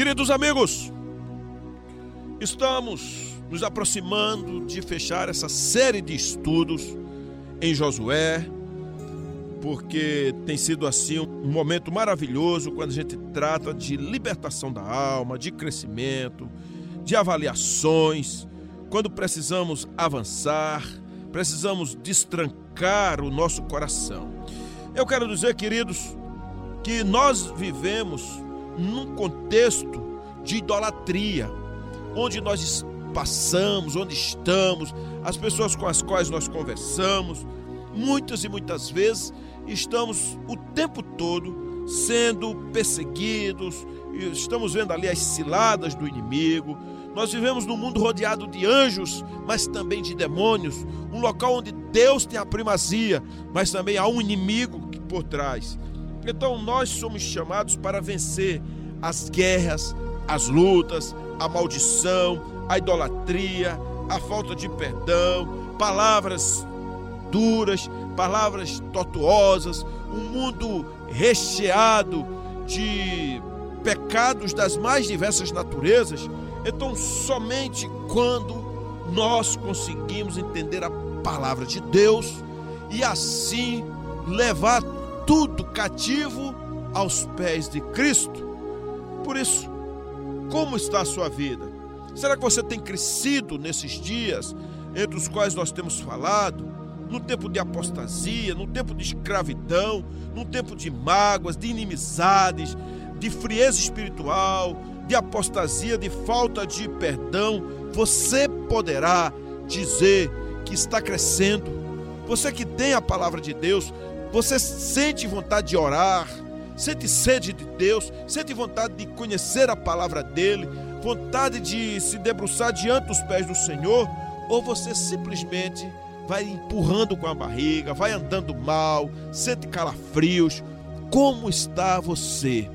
Queridos amigos, estamos nos aproximando de fechar essa série de estudos em Josué, porque tem sido assim um momento maravilhoso quando a gente trata de libertação da alma, de crescimento, de avaliações, quando precisamos avançar, precisamos destrancar o nosso coração. Eu quero dizer, queridos, que nós vivemos num contexto de idolatria, onde nós passamos, onde estamos, as pessoas com as quais nós conversamos, muitas e muitas vezes estamos o tempo todo sendo perseguidos, estamos vendo ali as ciladas do inimigo. Nós vivemos num mundo rodeado de anjos, mas também de demônios, um local onde Deus tem a primazia, mas também há um inimigo por trás. Então nós somos chamados para vencer as guerras, as lutas, a maldição, a idolatria, a falta de perdão, palavras duras, palavras tortuosas, um mundo recheado de pecados das mais diversas naturezas. Então, somente quando nós conseguimos entender a palavra de Deus e assim levar tudo cativo aos pés de Cristo. Por isso, como está a sua vida? Será que você tem crescido nesses dias entre os quais nós temos falado? No tempo de apostasia, no tempo de escravidão, no tempo de mágoas, de inimizades, de frieza espiritual, de apostasia, de falta de perdão, você poderá dizer que está crescendo. Você que tem a palavra de Deus, você sente vontade de orar, sente sede de Deus, sente vontade de conhecer a palavra dele, vontade de se debruçar diante dos pés do Senhor, ou você simplesmente vai empurrando com a barriga, vai andando mal, sente calafrios. Como está você?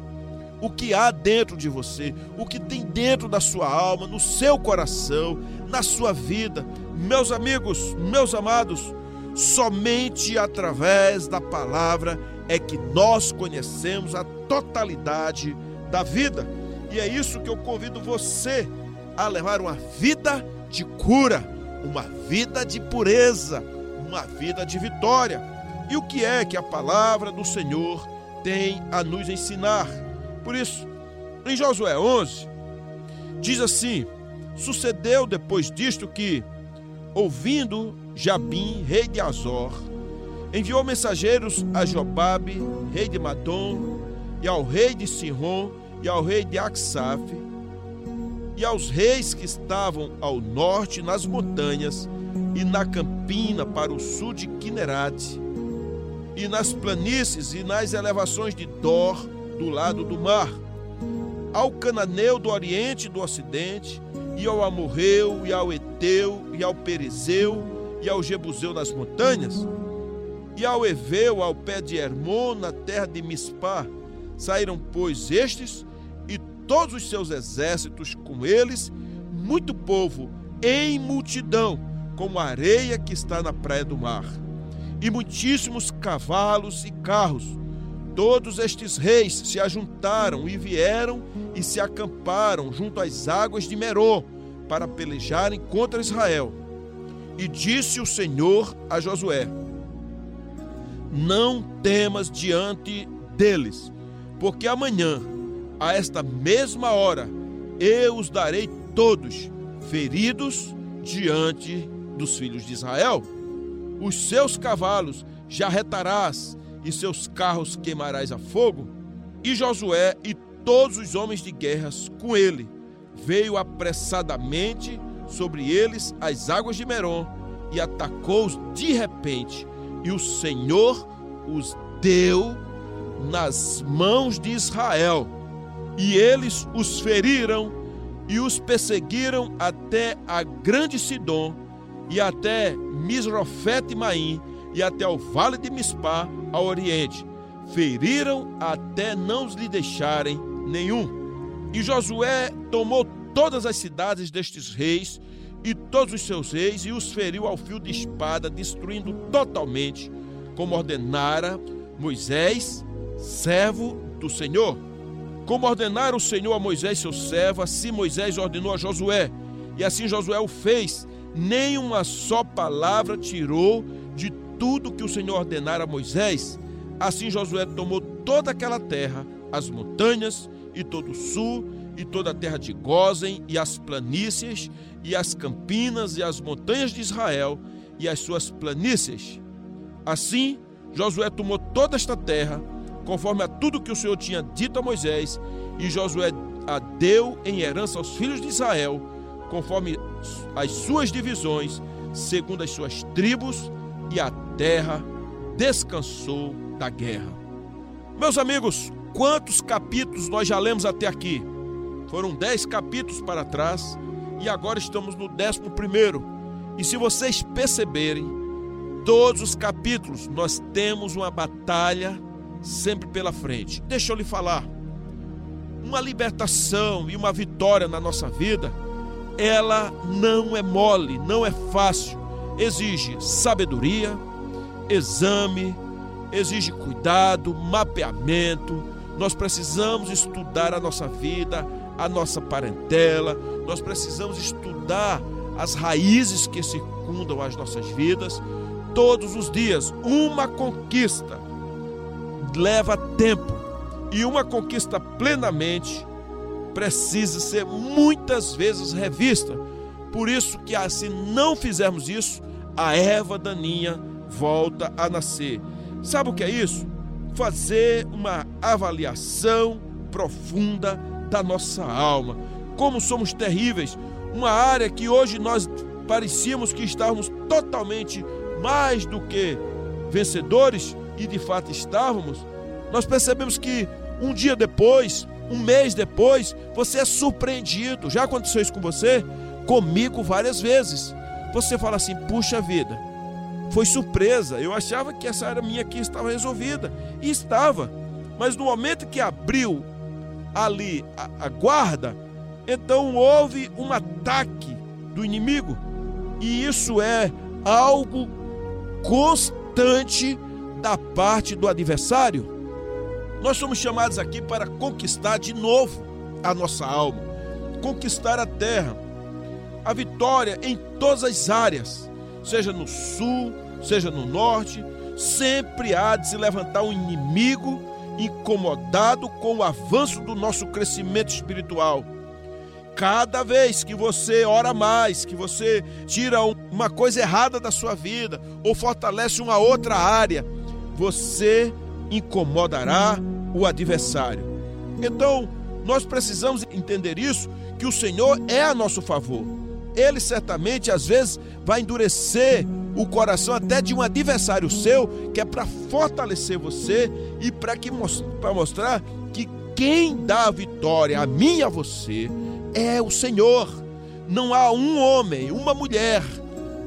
O que há dentro de você, o que tem dentro da sua alma, no seu coração, na sua vida. Meus amigos, meus amados, Somente através da palavra é que nós conhecemos a totalidade da vida. E é isso que eu convido você a levar uma vida de cura, uma vida de pureza, uma vida de vitória. E o que é que a palavra do Senhor tem a nos ensinar? Por isso, em Josué 11, diz assim: Sucedeu depois disto que, ouvindo Jabim, rei de Azor, enviou mensageiros a Jobabe, rei de Madom, e ao rei de Sihon, e ao rei de Aksaf, e aos reis que estavam ao norte nas montanhas, e na campina para o sul de Kinerate, e nas planícies e nas elevações de Dor, do lado do mar, ao cananeu do oriente e do ocidente, e ao amorreu, e ao eteu, e ao perezeu, e ao Jebuseu nas montanhas, e ao Eveu ao pé de Hermon, na terra de Mispá. Saíram, pois, estes e todos os seus exércitos com eles, muito povo, em multidão, como a areia que está na praia do mar, e muitíssimos cavalos e carros. Todos estes reis se ajuntaram e vieram e se acamparam junto às águas de Merô para pelejarem contra Israel. E disse o Senhor a Josué: Não temas diante deles, porque amanhã, a esta mesma hora, eu os darei todos feridos diante dos filhos de Israel. Os seus cavalos jarretarás e seus carros queimarás a fogo. E Josué e todos os homens de guerras com ele veio apressadamente sobre eles as águas de Merom e atacou-os de repente, e o Senhor os deu nas mãos de Israel, e eles os feriram e os perseguiram até a grande Sidom e até Misrofete Maim e até o vale de Mispá ao oriente. Feriram até não lhe deixarem nenhum. E Josué tomou todas as cidades destes reis e todos os seus reis e os feriu ao fio de espada, destruindo totalmente, como ordenara Moisés, servo do Senhor. Como ordenara o Senhor a Moisés, seu servo, assim Moisés ordenou a Josué. E assim Josué o fez. Nem uma só palavra tirou de tudo que o Senhor ordenara a Moisés. Assim Josué tomou toda aquela terra, as montanhas e todo o sul, e toda a terra de Gozen, e as planícies, e as campinas, e as montanhas de Israel, e as suas planícies. Assim, Josué tomou toda esta terra, conforme a tudo que o Senhor tinha dito a Moisés, e Josué a deu em herança aos filhos de Israel, conforme as suas divisões, segundo as suas tribos, e a terra descansou da guerra. Meus amigos, quantos capítulos nós já lemos até aqui? Foram dez capítulos para trás e agora estamos no décimo primeiro. E se vocês perceberem, todos os capítulos nós temos uma batalha sempre pela frente. Deixa eu lhe falar. Uma libertação e uma vitória na nossa vida, ela não é mole, não é fácil. Exige sabedoria, exame, exige cuidado, mapeamento. Nós precisamos estudar a nossa vida, a nossa parentela, nós precisamos estudar as raízes que circundam as nossas vidas. Todos os dias, uma conquista leva tempo e uma conquista plenamente precisa ser muitas vezes revista. Por isso que ah, se não fizermos isso, a erva daninha volta a nascer. Sabe o que é isso? Fazer uma avaliação profunda da nossa alma. Como somos terríveis, uma área que hoje nós parecíamos que estávamos totalmente mais do que vencedores, e de fato estávamos, nós percebemos que um dia depois, um mês depois, você é surpreendido. Já aconteceu isso com você? Comigo várias vezes. Você fala assim: puxa vida, foi surpresa. Eu achava que essa área minha aqui estava resolvida. E estava. Mas no momento que abriu ali a, a guarda, então houve um ataque do inimigo. E isso é algo constante da parte do adversário. Nós somos chamados aqui para conquistar de novo a nossa alma, conquistar a terra, a vitória em todas as áreas, seja no sul, seja no norte, sempre há de se levantar um inimigo incomodado com o avanço do nosso crescimento espiritual. Cada vez que você ora mais, que você tira uma coisa errada da sua vida ou fortalece uma outra área, você incomodará o adversário. Então, nós precisamos entender isso, que o Senhor é a nosso favor. Ele certamente às vezes vai endurecer o coração até de um adversário seu, que é para fortalecer você e para que para mostrar que quem dá a vitória a mim e a você é o Senhor. Não há um homem, uma mulher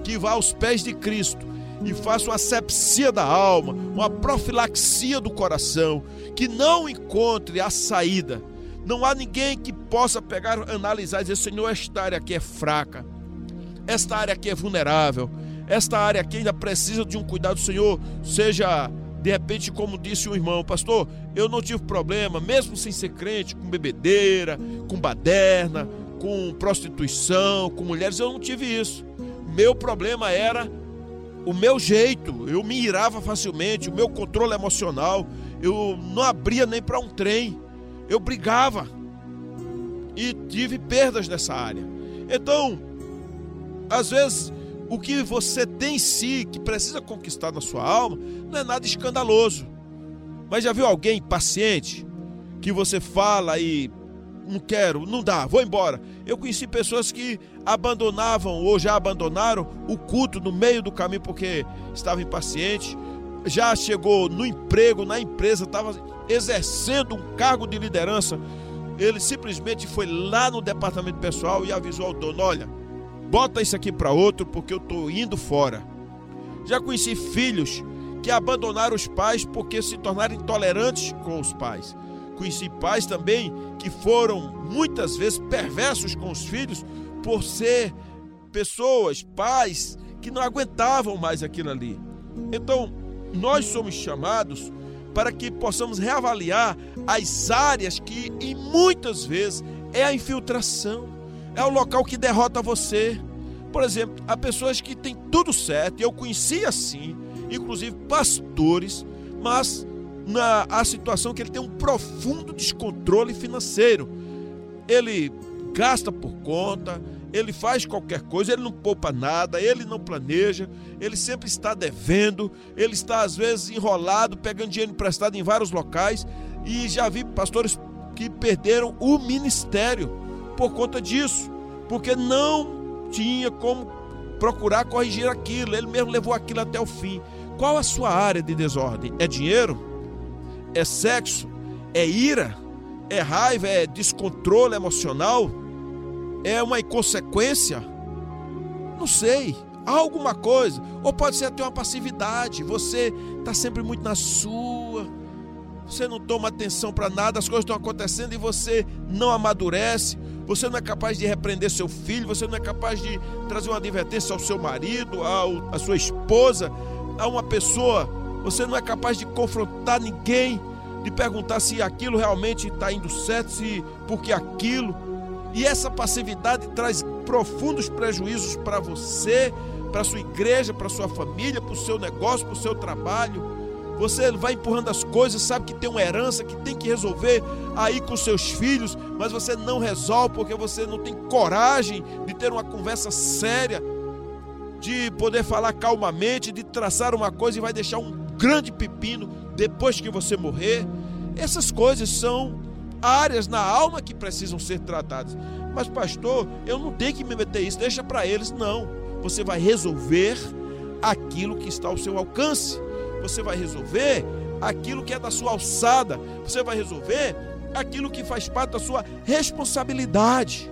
que vá aos pés de Cristo e faça uma sepsia da alma, uma profilaxia do coração, que não encontre a saída. Não há ninguém que possa pegar, analisar e dizer: Senhor, esta área aqui é fraca, esta área aqui é vulnerável, esta área aqui ainda precisa de um cuidado, Senhor, seja de repente, como disse um irmão, pastor, eu não tive problema, mesmo sem ser crente, com bebedeira, com baderna, com prostituição, com mulheres, eu não tive isso. Meu problema era o meu jeito, eu me irava facilmente, o meu controle emocional, eu não abria nem para um trem, eu brigava e tive perdas nessa área. Então, às vezes, o que você tem em si, que precisa conquistar na sua alma, não é nada escandaloso. Mas já viu alguém paciente que você fala e não quero, não dá, vou embora. Eu conheci pessoas que abandonavam ou já abandonaram o culto no meio do caminho porque estavam impacientes. Já chegou no emprego, na empresa, estava exercendo um cargo de liderança. Ele simplesmente foi lá no departamento pessoal e avisou ao dono: olha, bota isso aqui para outro porque eu estou indo fora. Já conheci filhos que abandonaram os pais porque se tornaram intolerantes com os pais. Conheci pais também que foram muitas vezes perversos com os filhos por ser pessoas, pais que não aguentavam mais aquilo ali. Então, nós somos chamados para que possamos reavaliar as áreas que, e muitas vezes, é a infiltração, é o local que derrota você. Por exemplo, há pessoas que têm tudo certo, eu conheci assim, inclusive pastores, mas na a situação que ele tem um profundo descontrole financeiro. Ele gasta por conta, ele faz qualquer coisa, ele não poupa nada, ele não planeja, ele sempre está devendo, ele está às vezes enrolado, pegando dinheiro emprestado em vários locais, e já vi pastores que perderam o ministério por conta disso, porque não tinha como procurar corrigir aquilo, ele mesmo levou aquilo até o fim. Qual a sua área de desordem? É dinheiro? É sexo? É ira? É raiva? É descontrole emocional? é uma inconsequência? Não sei. Alguma coisa. Ou pode ser até uma passividade. Você está sempre muito na sua. Você não toma atenção para nada, as coisas estão acontecendo e você não amadurece. Você não é capaz de repreender seu filho, você não é capaz de trazer uma advertência ao seu marido, ao, à sua esposa, a uma pessoa. Você não é capaz de confrontar ninguém, de perguntar se aquilo realmente está indo certo, se porque aquilo. E essa passividade traz profundos prejuízos para você, para sua igreja, para sua família, para o seu negócio, para o seu trabalho. Você vai empurrando as coisas, sabe que tem uma herança que tem que resolver aí com seus filhos, mas você não resolve porque você não tem coragem de ter uma conversa séria, de poder falar calmamente, de traçar uma coisa e vai deixar um grande pepino depois que você morrer. Essas coisas são áreas na alma que precisam ser tratadas. Mas, pastor, eu não tenho que me meter isso, deixa para eles. Não. Você vai resolver aquilo que está ao seu alcance. Você vai resolver aquilo que é da sua alçada. Você vai resolver aquilo que faz parte da sua responsabilidade.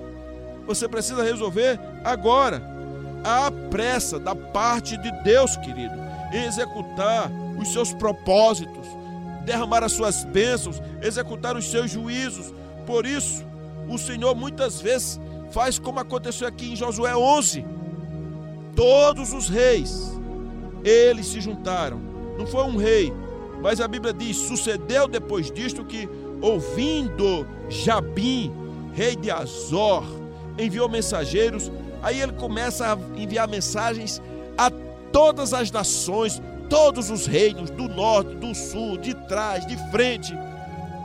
Você precisa resolver agora. Há pressa da parte de Deus, querido, em executar os seus propósitos derramar as suas bênçãos, executar os seus juízos. Por isso, o Senhor muitas vezes faz como aconteceu aqui em Josué 11. Todos os reis, eles se juntaram. Não foi um rei, mas a Bíblia diz: sucedeu depois disto que, ouvindo Jabim, rei de Azor, enviou mensageiros. Aí ele começa a enviar mensagens a todas as nações, todos os reinos do norte, do sul, de trás, de frente.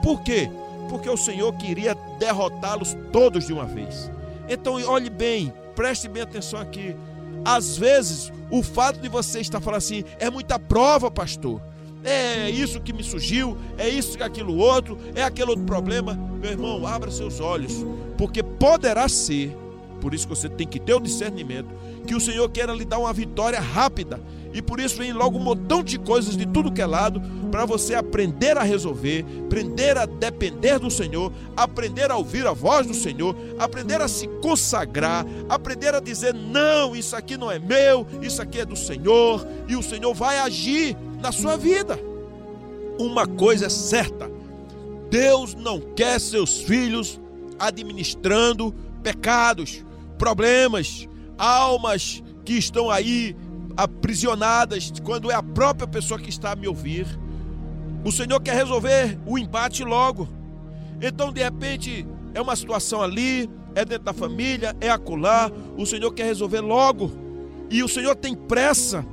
Por quê? Porque o Senhor queria derrotá-los todos de uma vez. Então, olhe bem, preste bem atenção aqui. Às vezes, o fato de você estar falando assim é muita prova, pastor. É isso que me surgiu, é isso que aquilo outro, é aquele outro problema. Meu irmão, abra seus olhos, porque poderá ser, por isso que você tem que ter o discernimento, que o Senhor queira lhe dar uma vitória rápida e por isso vem logo um montão de coisas de tudo que é lado para você aprender a resolver, aprender a depender do Senhor, aprender a ouvir a voz do Senhor, aprender a se consagrar, aprender a dizer: não, isso aqui não é meu, isso aqui é do Senhor, e o Senhor vai agir na sua vida. Uma coisa é certa: Deus não quer seus filhos administrando pecados, problemas, almas que estão aí aprisionadas, quando é a própria pessoa que está a me ouvir. O Senhor quer resolver o embate logo. Então, de repente, é uma situação ali, é dentro da família, é acolá. O Senhor quer resolver logo. E o Senhor tem pressa.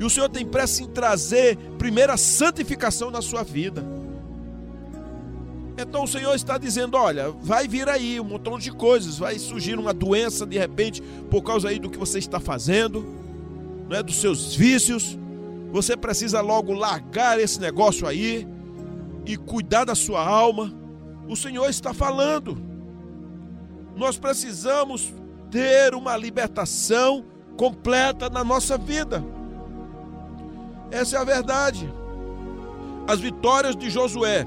E o Senhor tem pressa em trazer primeiro a santificação na sua vida. Então o Senhor está dizendo: olha, vai vir aí um montão de coisas, vai surgir uma doença de repente por causa aí do que você está fazendo não é, dos seus vícios. Você precisa logo largar esse negócio aí e cuidar da sua alma. O Senhor está falando. Nós precisamos ter uma libertação completa na nossa vida. Essa é a verdade. As vitórias de Josué,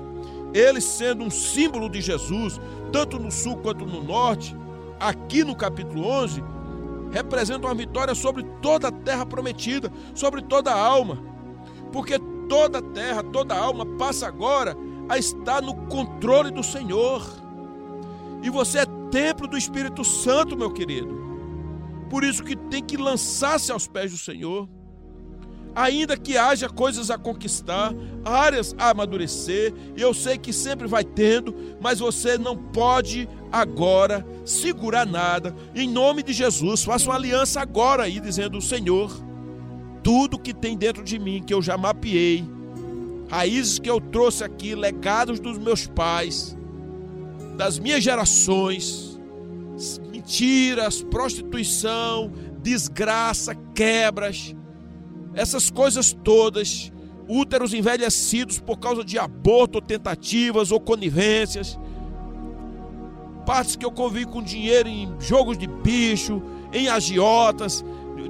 ele sendo um símbolo de Jesus, tanto no sul quanto no norte, aqui no capítulo 11, representa uma vitória sobre toda a terra prometida, sobre toda a alma. Porque toda a terra, toda a alma passa agora a estar no controle do Senhor. E você é templo do Espírito Santo, meu querido. Por isso que tem que lançar-se aos pés do Senhor. Ainda que haja coisas a conquistar, áreas a amadurecer, eu sei que sempre vai tendo, mas você não pode agora segurar nada. Em nome de Jesus, faça uma aliança agora aí, dizendo: Senhor, tudo que tem dentro de mim, que eu já mapeei, raízes que eu trouxe aqui, legados dos meus pais, das minhas gerações, mentiras, prostituição, desgraça, quebras, essas coisas todas, úteros envelhecidos por causa de aborto, ou tentativas ou conivências, partes que eu convivi com dinheiro em jogos de bicho, em agiotas,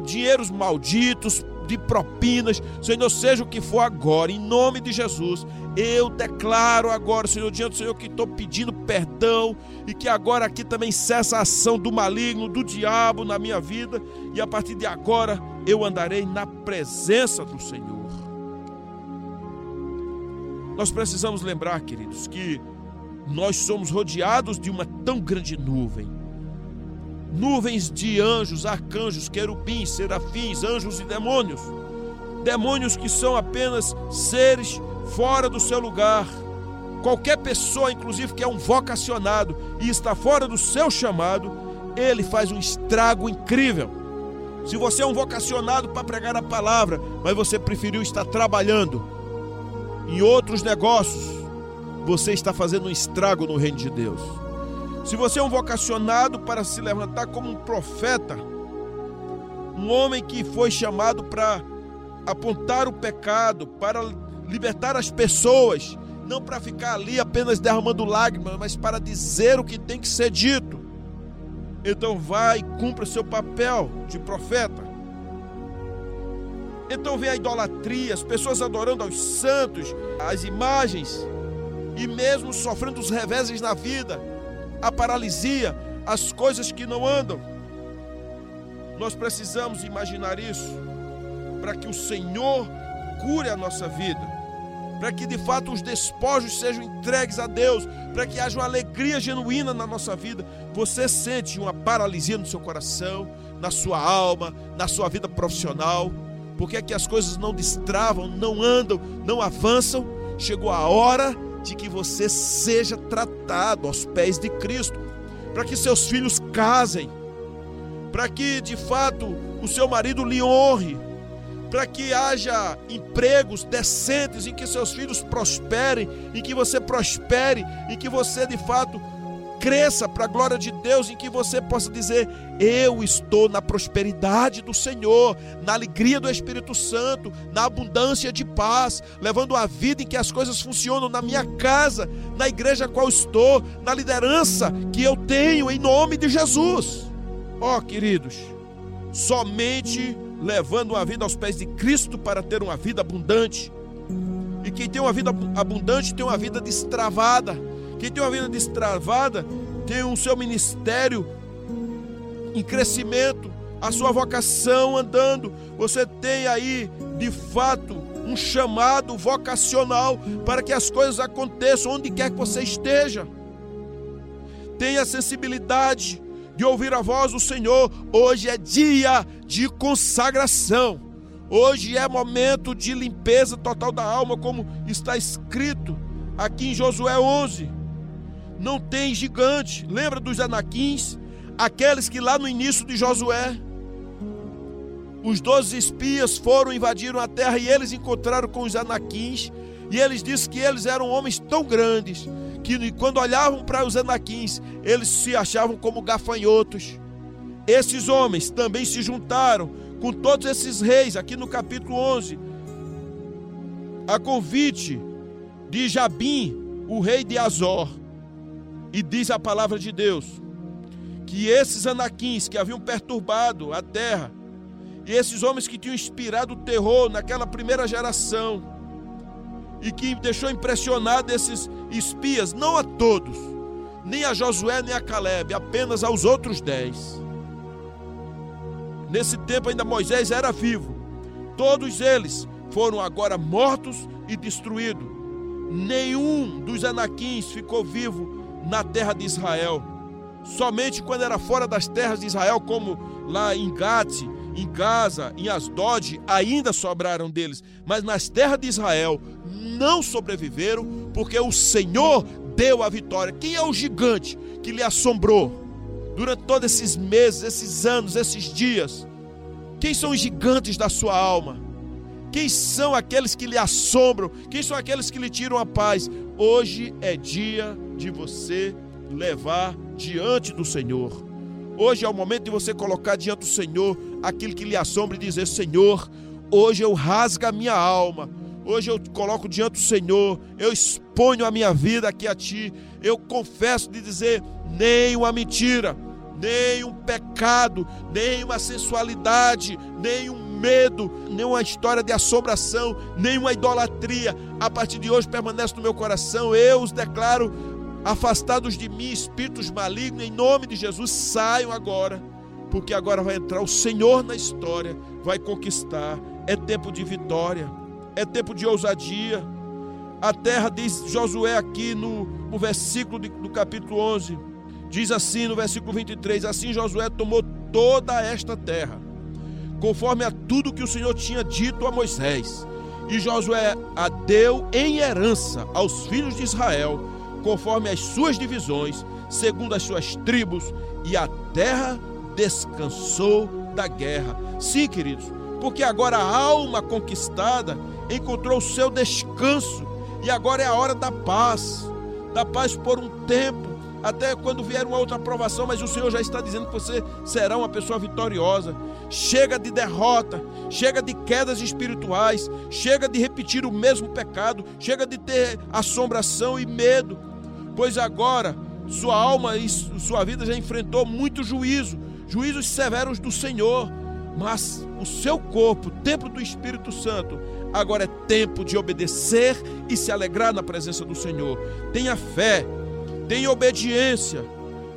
dinheiros malditos, de propinas, Senhor, seja o que for agora, em nome de Jesus, eu declaro agora, Senhor, diante do Senhor, que estou pedindo perdão e que agora aqui também cessa a ação do maligno, do diabo na minha vida, e a partir de agora eu andarei na presença do Senhor. Nós precisamos lembrar, queridos, que nós somos rodeados de uma tão grande nuvem nuvens de anjos, arcanjos, querubins, serafins, anjos e demônios. Demônios que são apenas seres fora do seu lugar. Qualquer pessoa, inclusive que é um vocacionado e está fora do seu chamado, ele faz um estrago incrível. Se você é um vocacionado para pregar a palavra, mas você preferiu estar trabalhando em outros negócios, você está fazendo um estrago no reino de Deus. Se você é um vocacionado para se levantar como um profeta, um homem que foi chamado para apontar o pecado, para libertar as pessoas, não para ficar ali apenas derramando lágrimas, mas para dizer o que tem que ser dito. Então vai e cumpra seu papel de profeta. Então vem a idolatria, as pessoas adorando aos santos, as imagens, e mesmo sofrendo os reveses na vida, a paralisia, as coisas que não andam. Nós precisamos imaginar isso para que o Senhor cure a nossa vida, para que de fato os despojos sejam entregues a Deus, para que haja uma alegria genuína na nossa vida. Você sente uma paralisia no seu coração, na sua alma, na sua vida profissional? Porque é que as coisas não destravam, não andam, não avançam? Chegou a hora de que você seja tratado aos pés de Cristo, para que seus filhos casem, para que de fato o seu marido lhe honre, para que haja empregos decentes em que seus filhos prosperem, em que você prospere, em que você de fato cresça para a glória de Deus, em que você possa dizer: Eu estou na prosperidade do Senhor, na alegria do Espírito Santo, na abundância de paz, levando a vida em que as coisas funcionam na minha casa, na igreja qual estou, na liderança que eu tenho, em nome de Jesus. Ó oh, queridos, somente levando uma vida aos pés de Cristo para ter uma vida abundante. E quem tem uma vida abundante tem uma vida destravada quem tem uma vida destravada tem o seu ministério em crescimento, a sua vocação andando. Você tem aí, de fato, um chamado vocacional para que as coisas aconteçam onde quer que você esteja. Tenha sensibilidade de ouvir a voz do Senhor. Hoje é dia de consagração. Hoje é momento de limpeza total da alma, como está escrito aqui em Josué 11 não tem gigante. Lembra dos anaquins? Aqueles que lá no início de Josué, os doze espias foram, invadiram a terra e eles encontraram com os anaquins. E eles disseram que eles eram homens tão grandes que quando olhavam para os anaquins, eles se achavam como gafanhotos. Esses homens também se juntaram com todos esses reis, aqui no capítulo 11, a convite de Jabim, o rei de Azor. E diz a palavra de Deus que esses anaquins que haviam perturbado a terra, e esses homens que tinham inspirado o terror naquela primeira geração, e que deixou impressionado esses espias, não a todos, nem a Josué nem a Caleb, apenas aos outros dez. Nesse tempo ainda Moisés era vivo. Todos eles foram agora mortos e destruídos. Nenhum dos anaquins ficou vivo na terra de Israel. Somente quando era fora das terras de Israel, como lá em Gate em Gaza, em Asdod, ainda sobraram deles, mas nas terras de Israel não sobreviveram, porque o Senhor deu a vitória. Quem é o gigante que lhe assombrou durante todos esses meses, esses anos, esses dias? Quem são os gigantes da sua alma? Quem são aqueles que lhe assombram? Quem são aqueles que lhe tiram a paz? Hoje é dia de você levar diante do Senhor. Hoje é o momento de você colocar diante do Senhor aquilo que lhe assombra e dizer: Senhor, hoje eu rasgo a minha alma. Hoje eu coloco diante do Senhor, eu exponho a minha vida aqui a Ti. Eu confesso de dizer: nem uma mentira, nem um pecado, nem uma sensualidade, nem um medo, nem uma história de assombração, nem uma idolatria. A partir de hoje permanece no meu coração. Eu os declaro afastados de mim, espíritos malignos, em nome de Jesus, saiam agora, porque agora vai entrar o Senhor na história, vai conquistar. É tempo de vitória, é tempo de ousadia. A terra, diz Josué aqui no, no versículo de, do capítulo 11, diz assim no versículo 23: Assim Josué tomou toda esta terra, conforme a tudo que o Senhor tinha dito a Moisés. E Josué a deu em herança aos filhos de Israel conforme as suas divisões, segundo as suas tribos, e a terra descansou da guerra. Sim, queridos, porque agora a alma conquistada encontrou o seu descanso, e agora é a hora da paz da paz por um tempo, até quando vier uma outra aprovação, mas o Senhor já está dizendo que você será uma pessoa vitoriosa. Chega de derrota, chega de quedas espirituais, chega de repetir o mesmo pecado, chega de ter assombração e medo pois agora sua alma e sua vida já enfrentou muito juízo, juízos severos do Senhor, mas o seu corpo, templo do Espírito Santo, agora é tempo de obedecer e se alegrar na presença do Senhor. Tenha fé, tenha obediência,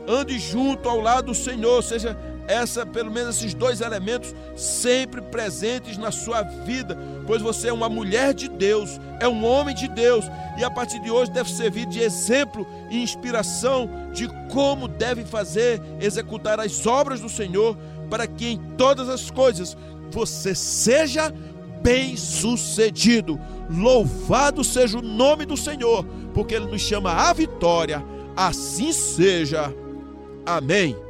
ande junto ao lado do Senhor, seja essa, pelo menos esses dois elementos sempre presentes na sua vida, pois você é uma mulher de Deus, é um homem de Deus, e a partir de hoje deve servir de exemplo e inspiração de como deve fazer, executar as obras do Senhor, para que em todas as coisas você seja bem-sucedido. Louvado seja o nome do Senhor, porque ele nos chama à vitória. Assim seja. Amém.